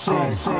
soul. soul.